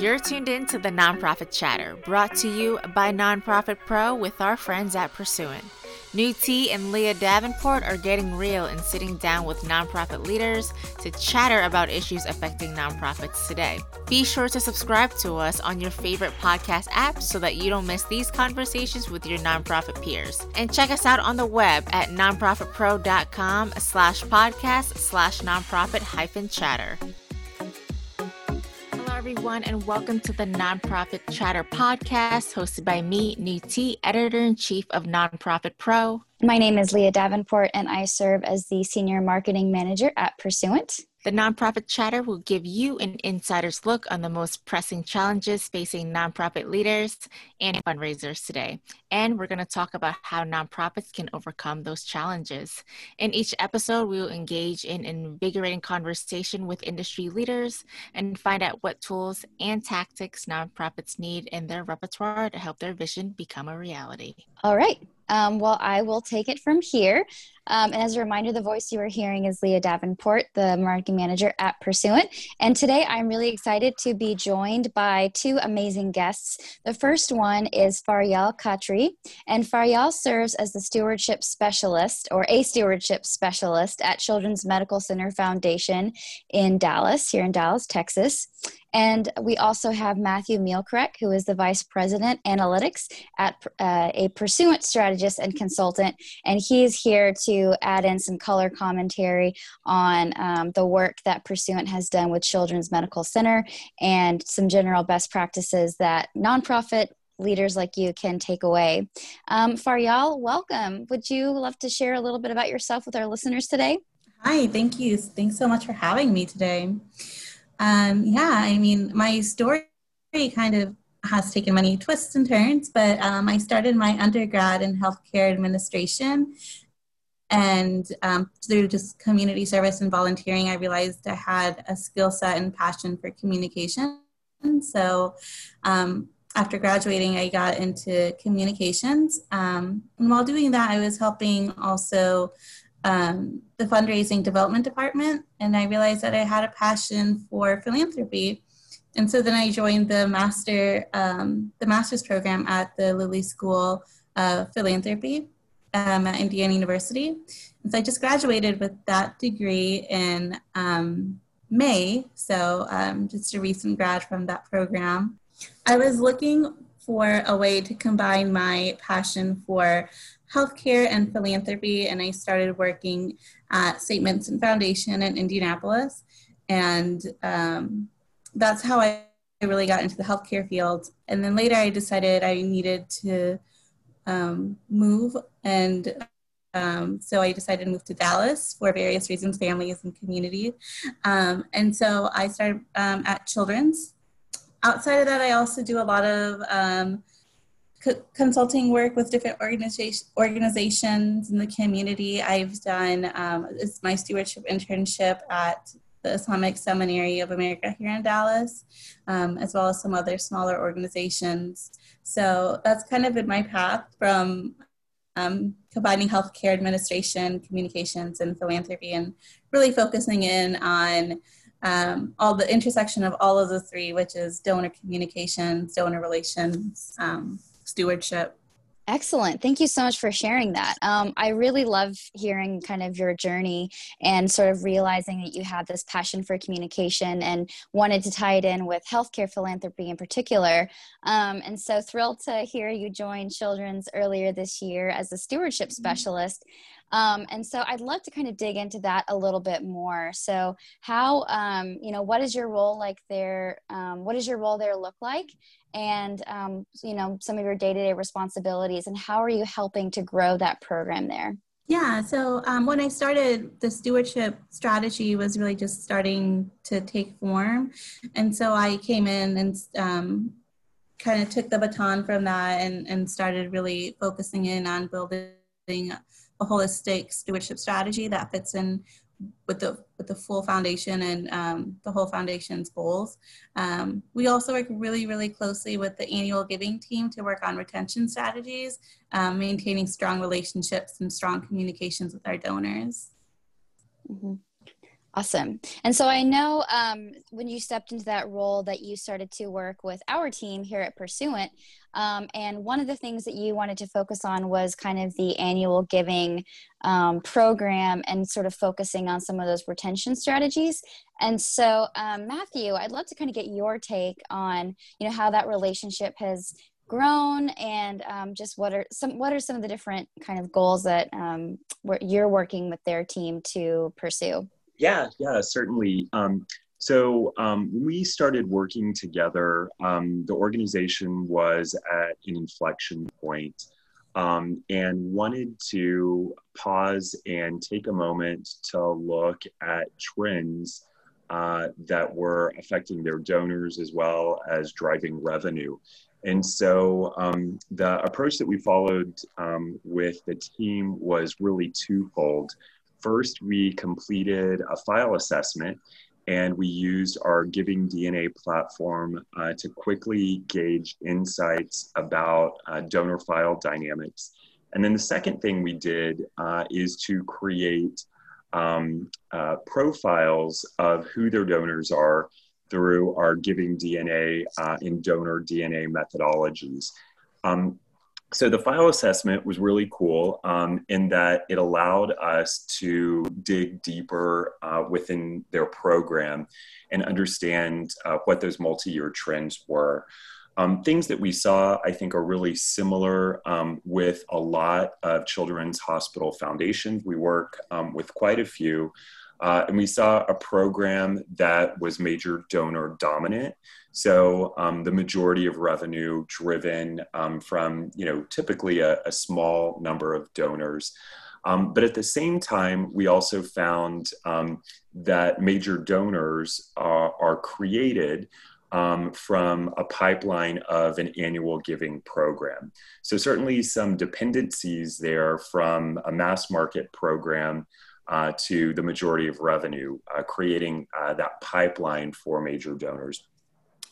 You're tuned in to the Nonprofit Chatter, brought to you by Nonprofit Pro with our friends at Pursuant. Nhu Te and Leah Davenport are getting real and sitting down with nonprofit leaders to chatter about issues affecting nonprofits today. Be sure to subscribe to us on your favorite podcast app so that you don't miss these conversations with your nonprofit peers. And check us out on the web at nonprofitpro.com slash podcast slash nonprofit hyphen chatter everyone, and welcome to the Nonprofit Chatter podcast hosted by me, Te, editor in chief of Nonprofit Pro. My name is Leah Davenport, and I serve as the senior marketing manager at Pursuant. The Nonprofit Chatter will give you an insider's look on the most pressing challenges facing nonprofit leaders and fundraisers today. And we're going to talk about how nonprofits can overcome those challenges. In each episode, we will engage in invigorating conversation with industry leaders and find out what tools and tactics nonprofits need in their repertoire to help their vision become a reality. All right. Um, well, I will take it from here. Um, and as a reminder, the voice you are hearing is Leah Davenport, the marketing manager at Pursuant. And today I'm really excited to be joined by two amazing guests. The first one is Faryal Khatri, and Faryal serves as the stewardship specialist or a stewardship specialist at Children's Medical Center Foundation in Dallas, here in Dallas, Texas. And we also have Matthew Mielcarek, who is the Vice President Analytics at uh, a Pursuant strategist and consultant. And he's here to add in some color commentary on um, the work that Pursuant has done with Children's Medical Center and some general best practices that nonprofit leaders like you can take away. Um, Faryal, welcome. Would you love to share a little bit about yourself with our listeners today? Hi, thank you. Thanks so much for having me today. Um, yeah, I mean, my story kind of has taken many twists and turns, but um, I started my undergrad in healthcare administration. And um, through just community service and volunteering, I realized I had a skill set and passion for communication. So um, after graduating, I got into communications. Um, and while doing that, I was helping also um, the fundraising development department, and I realized that I had a passion for philanthropy. And so then I joined the master um, the master's program at the Lilly School of Philanthropy um, at Indiana University. And so I just graduated with that degree in um, May. So um, just a recent grad from that program. I was looking for a way to combine my passion for healthcare and philanthropy, and I started working at St. Vincent Foundation in Indianapolis. And um, that's how I really got into the healthcare field. And then later I decided I needed to um, move. And um, so I decided to move to Dallas for various reasons, families and community. Um, and so I started um, at Children's. Outside of that, I also do a lot of um, consulting work with different organization, organizations in the community. I've done um, it's my stewardship internship at the Islamic Seminary of America here in Dallas, um, as well as some other smaller organizations. So that's kind of been my path from um, combining healthcare administration, communications, and philanthropy, and really focusing in on um, all the intersection of all of the three, which is donor communications, donor relations, um, stewardship. Excellent. Thank you so much for sharing that. Um, I really love hearing kind of your journey and sort of realizing that you had this passion for communication and wanted to tie it in with healthcare philanthropy in particular. Um, and so thrilled to hear you join Children's earlier this year as a stewardship mm-hmm. Um, and so I'd love to kind of dig into that a little bit more. So, how, um, you know, what is your role like there? Um, what does your role there look like? and um, you know some of your day-to-day responsibilities and how are you helping to grow that program there yeah so um, when i started the stewardship strategy was really just starting to take form and so i came in and um, kind of took the baton from that and, and started really focusing in on building a holistic stewardship strategy that fits in with the with the full foundation and um, the whole foundation's goals. Um, we also work really really closely with the annual giving team to work on retention strategies, um, maintaining strong relationships and strong communications with our donors. Mm-hmm. Awesome. And so I know um, when you stepped into that role that you started to work with our team here at Pursuant. Um, and one of the things that you wanted to focus on was kind of the annual giving um, program and sort of focusing on some of those retention strategies. And so, um, Matthew, I'd love to kind of get your take on, you know, how that relationship has grown and um, just what are some what are some of the different kind of goals that um, you're working with their team to pursue yeah, yeah, certainly. Um, so um, we started working together. Um, the organization was at an inflection point, um, and wanted to pause and take a moment to look at trends uh, that were affecting their donors as well as driving revenue. And so um, the approach that we followed um, with the team was really twofold. First, we completed a file assessment and we used our Giving DNA platform uh, to quickly gauge insights about uh, donor file dynamics. And then the second thing we did uh, is to create um, uh, profiles of who their donors are through our Giving DNA uh, and donor DNA methodologies. Um, so the file assessment was really cool um, in that it allowed us to dig deeper uh, within their program and understand uh, what those multi-year trends were. Um, things that we saw, I think, are really similar um, with a lot of children's hospital foundations. We work um, with quite a few. Uh, and we saw a program that was major donor dominant. So um, the majority of revenue driven um, from, you know, typically a, a small number of donors. Um, but at the same time, we also found um, that major donors are, are created um, from a pipeline of an annual giving program. So, certainly some dependencies there from a mass market program uh, to the majority of revenue, uh, creating uh, that pipeline for major donors.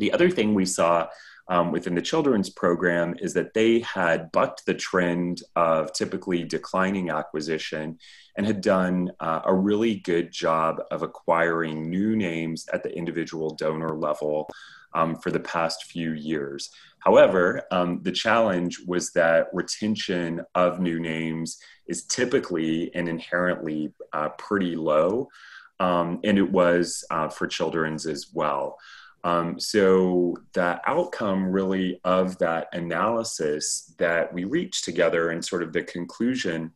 The other thing we saw um, within the children's program is that they had bucked the trend of typically declining acquisition and had done uh, a really good job of acquiring new names at the individual donor level um, for the past few years. However, um, the challenge was that retention of new names is typically and inherently uh, pretty low, um, and it was uh, for children's as well. Um, so the outcome really of that analysis that we reached together and sort of the conclusion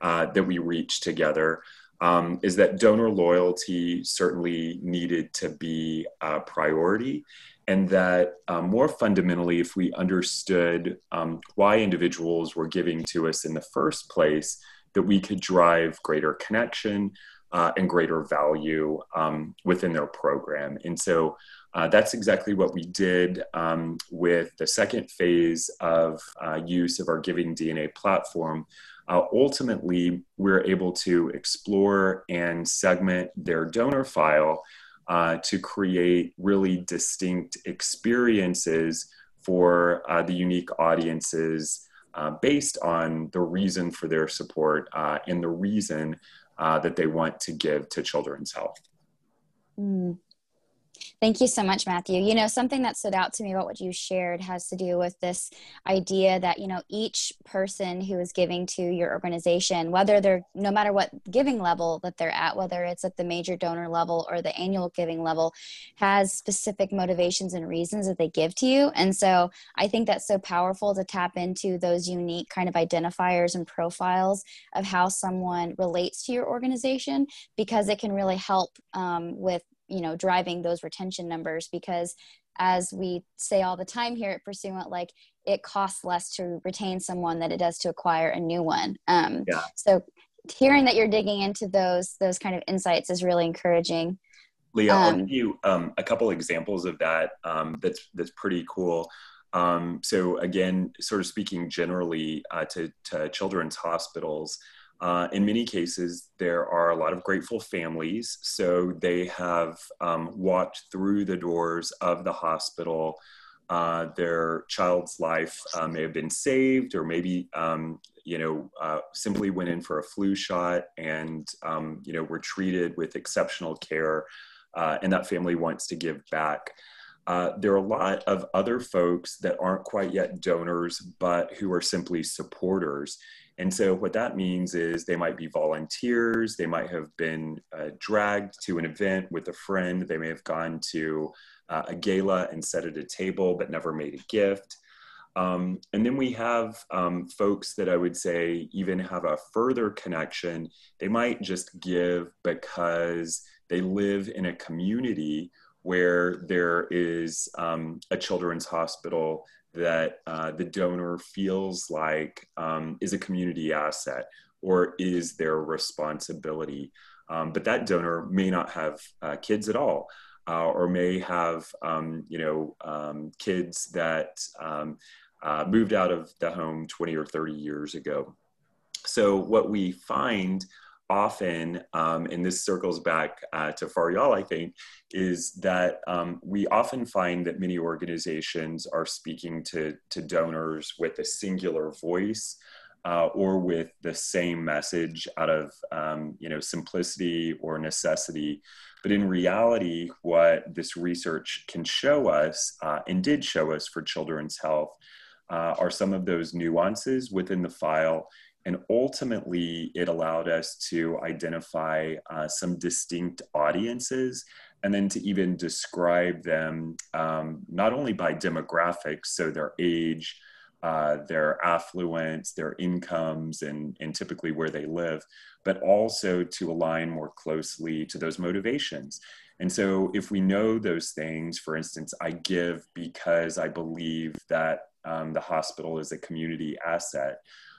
uh, that we reached together um, is that donor loyalty certainly needed to be a priority and that um, more fundamentally, if we understood um, why individuals were giving to us in the first place, that we could drive greater connection uh, and greater value um, within their program. And so uh, that's exactly what we did um, with the second phase of uh, use of our Giving DNA platform. Uh, ultimately, we're able to explore and segment their donor file uh, to create really distinct experiences for uh, the unique audiences uh, based on the reason for their support and the reason that they want to give to children's health. Mm. Thank you so much, Matthew. You know, something that stood out to me about what you shared has to do with this idea that, you know, each person who is giving to your organization, whether they're no matter what giving level that they're at, whether it's at the major donor level or the annual giving level, has specific motivations and reasons that they give to you. And so I think that's so powerful to tap into those unique kind of identifiers and profiles of how someone relates to your organization because it can really help um, with you know driving those retention numbers because as we say all the time here at pursuant like it costs less to retain someone than it does to acquire a new one. Um, yeah. so hearing that you're digging into those those kind of insights is really encouraging. Leah um, i'll give you um, a couple examples of that um, that's that's pretty cool. Um, so again sort of speaking generally uh, to, to children's hospitals uh, in many cases, there are a lot of grateful families. So they have um, walked through the doors of the hospital uh, their child's life uh, may have been saved, or maybe um, you know uh, simply went in for a flu shot and um, you know were treated with exceptional care, uh, and that family wants to give back. Uh, there are a lot of other folks that aren't quite yet donors, but who are simply supporters. And so, what that means is they might be volunteers, they might have been uh, dragged to an event with a friend, they may have gone to uh, a gala and sat at a table but never made a gift. Um, and then we have um, folks that I would say even have a further connection. They might just give because they live in a community where there is um, a children's hospital that uh, the donor feels like um, is a community asset or is their responsibility. Um, but that donor may not have uh, kids at all uh, or may have um, you know um, kids that um, uh, moved out of the home 20 or 30 years ago. So what we find often, um, and this circles back uh, to Faryal, I think, is that um, we often find that many organizations are speaking to, to donors with a singular voice uh, or with the same message out of um, you know simplicity or necessity. But in reality, what this research can show us uh, and did show us for children's health uh, are some of those nuances within the file. And ultimately, it allowed us to identify uh, some distinct audiences and then to even describe them um, not only by demographics, so their age, uh, their affluence, their incomes, and, and typically where they live, but also to align more closely to those motivations. And so, if we know those things, for instance, I give because I believe that um, the hospital is a community asset.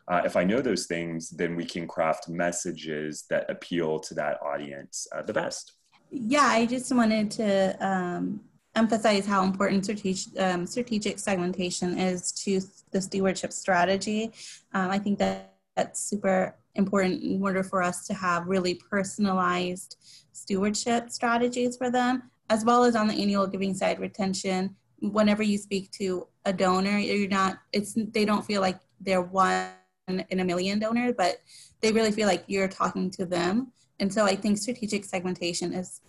Uh, if I know those things, then we can craft messages that appeal to that audience uh, the best. Yeah, I just wanted to um, emphasize how important strategic, um, strategic segmentation is to the stewardship strategy. Um, I think that that's super important in order for us to have really personalized stewardship strategies for them, as well as on the annual giving side retention. Whenever you speak to a donor, you're not, it's, they don't feel like they're one in a million donors, but they really feel like you're talking to them. And so I think strategic segmentation is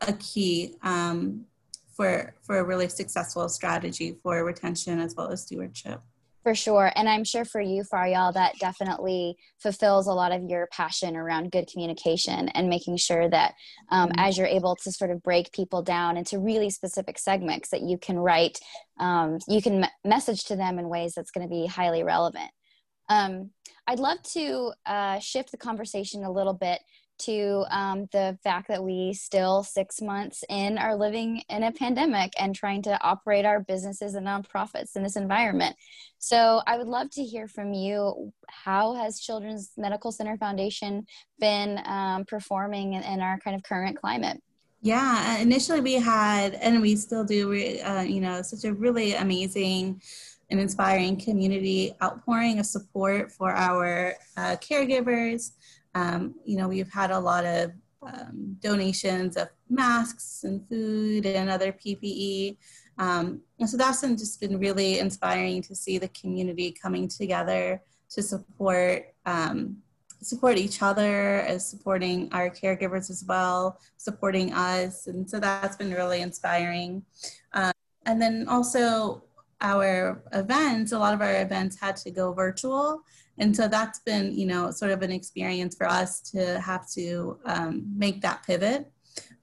a key um, for for a really successful strategy for retention as well as stewardship for sure and i'm sure for you Faryal that definitely fulfills a lot of your passion around good communication and making sure that um, mm-hmm. as you're able to sort of break people down into really specific segments that you can write um, you can m- message to them in ways that's going to be highly relevant um, i'd love to uh, shift the conversation a little bit to um, the fact that we still six months in are living in a pandemic and trying to operate our businesses and nonprofits in this environment. So i would love to hear from you how has children's medical center foundation been um, performing in, in, our kind of current climate? Yeah initially we had and we still do uh, you know such a really amazing and inspiring community outpouring of support for our uh, caregivers um, you know, we've had a lot of um, donations of masks and food and other PPE. Um, and so that's been just been really inspiring to see the community coming together to support um, support each other as supporting our caregivers as well, supporting us. And so that's been really inspiring. Um, and then also our events, a lot of our events had to go virtual. And so that's been, you know, sort of an experience for us to have to um, make that pivot.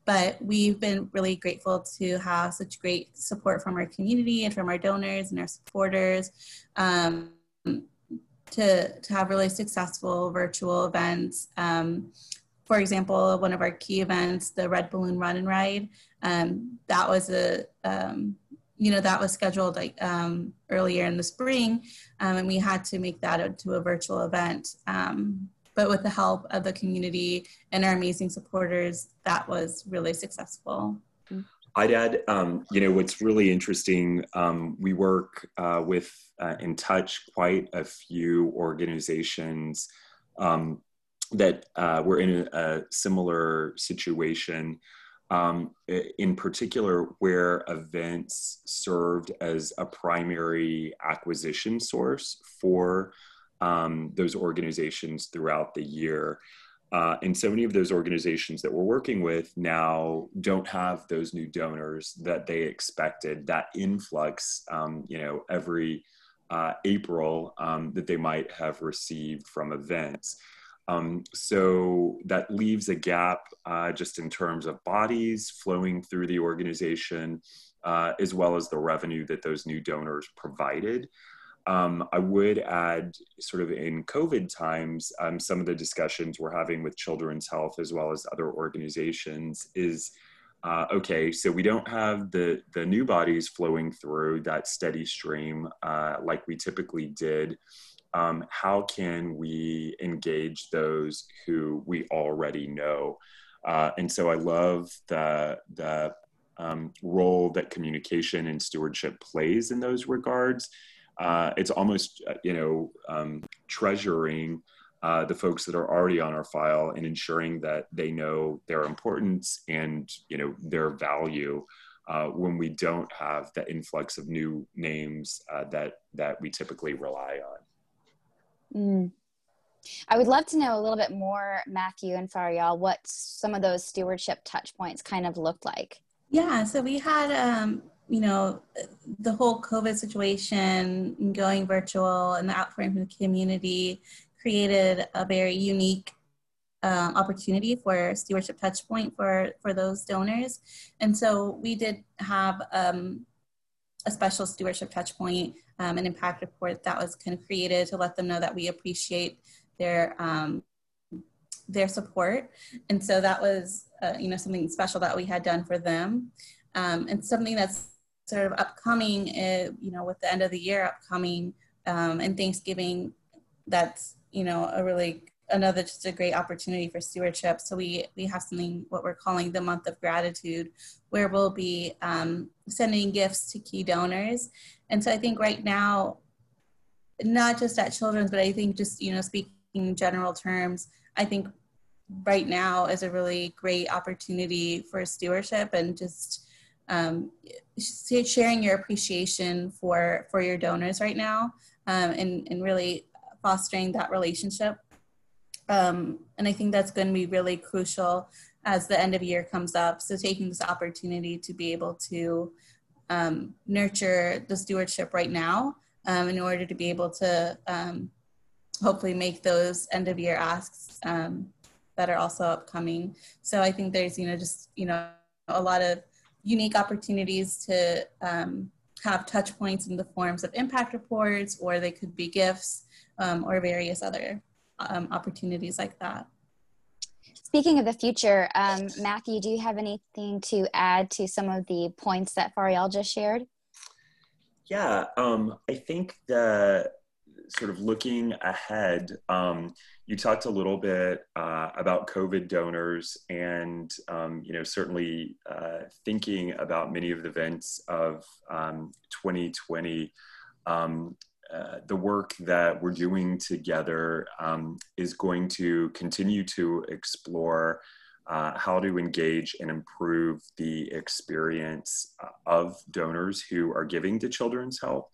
But we've been really grateful to have such great support from our community and from our donors and our supporters um, to, to have really successful virtual events. Um, for example, one of our key events, the Red Balloon Run and Ride, um, that was a um, you know that was scheduled like um, earlier in the spring um, and we had to make that into a virtual event um, but with the help of the community and our amazing supporters that was really successful. I'd add um, you know what's really interesting um, we work uh, with uh, in touch quite a few organizations um, that uh, were in a, a similar situation um, in particular, where events served as a primary acquisition source for um, those organizations throughout the year. Uh, and so many of those organizations that we're working with now don't have those new donors that they expected, that influx, um, you know, every uh, April um, that they might have received from events. Um, so that leaves a gap uh, just in terms of bodies flowing through the organization, uh, as well as the revenue that those new donors provided. Um, I would add, sort of in COVID times, um, some of the discussions we're having with Children's Health as well as other organizations is uh, okay, so we don't have the the new bodies flowing through that steady stream uh, like we typically did. Um, how can we engage those who we already know? Uh, and so I love the the um, role that communication and stewardship plays in those regards uh, it's almost uh, you know um, treasuring uh, the folks that are already on our file and ensuring that they know their importance and you know their value uh, when we don't have the influx of new names uh, that that we typically rely on. Mm. I would love to know a little bit more, Matthew and Faryal, what some of those stewardship touch points kind of looked like. Yeah, so we had um, you know, the whole COVID situation, going virtual, and the outpouring from the community created a very unique uh, opportunity for stewardship touchpoint for for those donors, and so we did have um, a special stewardship touchpoint, um, an impact report that was kind of created to let them know that we appreciate their um, their support, and so that was uh, you know something special that we had done for them, um, and something that's sort of upcoming, uh, you know, with the end of the year upcoming um, and Thanksgiving, that's, you know, a really another just a great opportunity for stewardship. So we we have something what we're calling the month of gratitude, where we'll be um, sending gifts to key donors. And so I think right now, not just at Children's, but I think just you know speaking in general terms, I think right now is a really great opportunity for stewardship and just um, sharing your appreciation for for your donors right now um, and, and really fostering that relationship um, and i think that's going to be really crucial as the end of year comes up. So taking this opportunity to be able to um, nurture the stewardship right now um, in order to be able to um, hopefully make those end of year asks um, that are also upcoming. So i think there's you know just you know a lot of unique opportunities to um, have touch points in the forms of impact reports, or they could be gifts, or various other um, opportunities like that. Speaking of the future, um, Matthew, do you have anything to add to some of the points that Faryal just shared? Yeah, um, I think that sort of looking ahead, um, you talked a little bit uh, about COVID donors, and um, you know certainly uh, thinking about many of the events of um, 2020. Uh, the work that we're doing together um, is going to continue to explore uh, how to engage and improve the experience uh, of donors who are giving to Children's Health.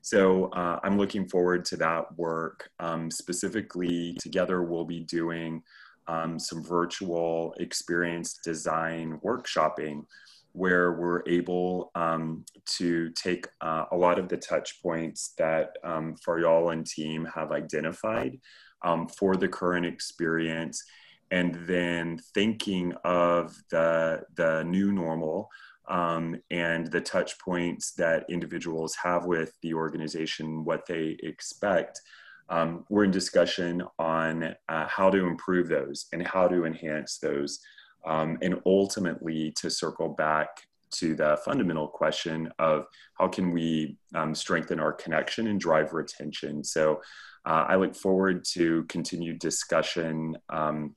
So uh, I'm looking forward to that work. Um, specifically, together we'll be doing um, some virtual experience design workshopping where we're able um, to take uh, a lot of the touch points that um, Faryal and team have identified um, for the current experience and then thinking of the, the new normal um, and the touch points that individuals have with the organization, what they expect. Um, we're in discussion on uh, how to improve those and how to enhance those, um, and ultimately to circle back to the fundamental question of how can we um, strengthen our connection and drive retention. So uh, I look forward to continued discussion um,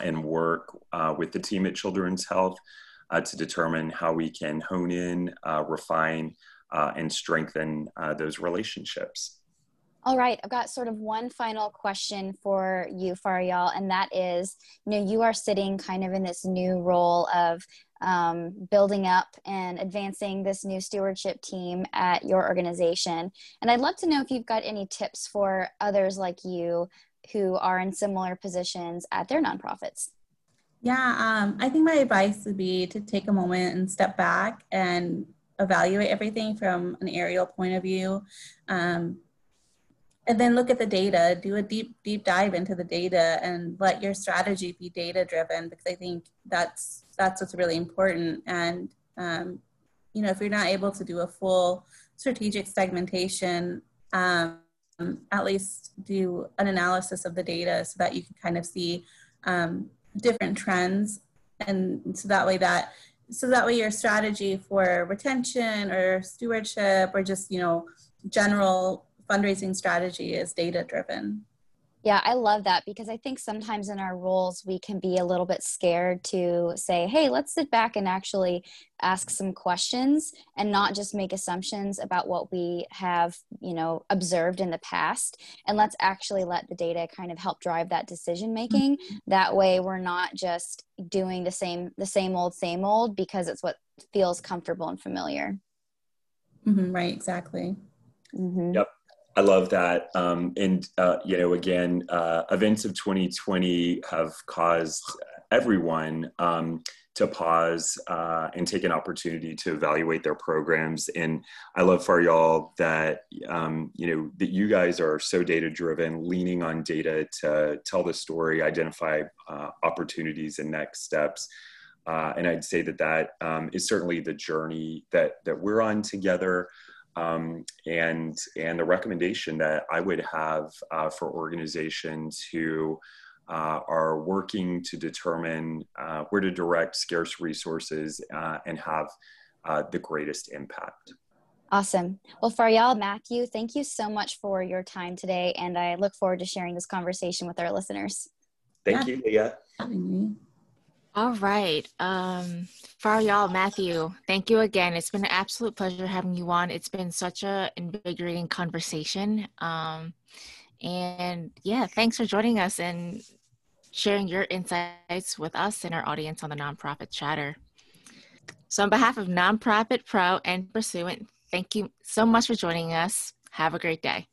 and work uh, with the team at Children's Health uh, to determine how we can hone in, uh, refine, uh, and strengthen uh, those relationships. All right, I've got sort of one final question for you, Faryal, and that is, you know, you are sitting kind of in this new role of um, building up and advancing this new stewardship team at your organization. And I'd love to know if you've got any tips for others like you who are in similar positions at their nonprofits. Yeah, um, I think my advice would be to take a moment and step back and evaluate everything from an aerial point of view. Um, and then look at the data, do a deep, deep dive into the data and let your strategy be data driven because I think that's, that's what's really important. And, um, you know, if you're not able to do a full strategic segmentation, um, at least do an analysis of the data so that you can kind of see um, different trends and so that way that so that way your strategy for retention or stewardship or just you know general fundraising strategy is data driven yeah, I love that because I think sometimes in our roles we can be a little bit scared to say, hey, let's sit back and actually ask some questions and not just make assumptions about what we have, you know, observed in the past. And let's actually let the data kind of help drive that decision making. Mm-hmm. That way we're not just doing the same the same old same old because it's what feels comfortable and familiar. Mm-hmm, right, exactly. Mm-hmm. Yep. I love that. Um, and, uh, you know, again, uh, events of 2020 have caused everyone um, to pause uh, and take an opportunity to evaluate their programs. And I love for y'all that, um, you know, that you guys are so data driven, leaning on data to tell the story, identify uh, opportunities and next steps. Uh, and I'd say that that um, is certainly the journey that, that we're on together. Um, and and the recommendation that I would have uh, for organizations who uh, are working to determine uh, where to direct scarce resources uh, and have uh, the greatest impact. Awesome. Well, Faryal, Matthew, thank you so much for your time today, and I look forward to sharing this conversation with our listeners. Thank yeah. you, Leah. All right. Um, Faryal, Matthew, thank you again. It's been an absolute pleasure having you on. It's been such a invigorating conversation. Um, and yeah, thanks for joining us and sharing your insights with us and our audience on the Nonprofit Chatter. So, on behalf of Nonprofit Pro and Pursuant, thank you so much for joining us. Have a great day.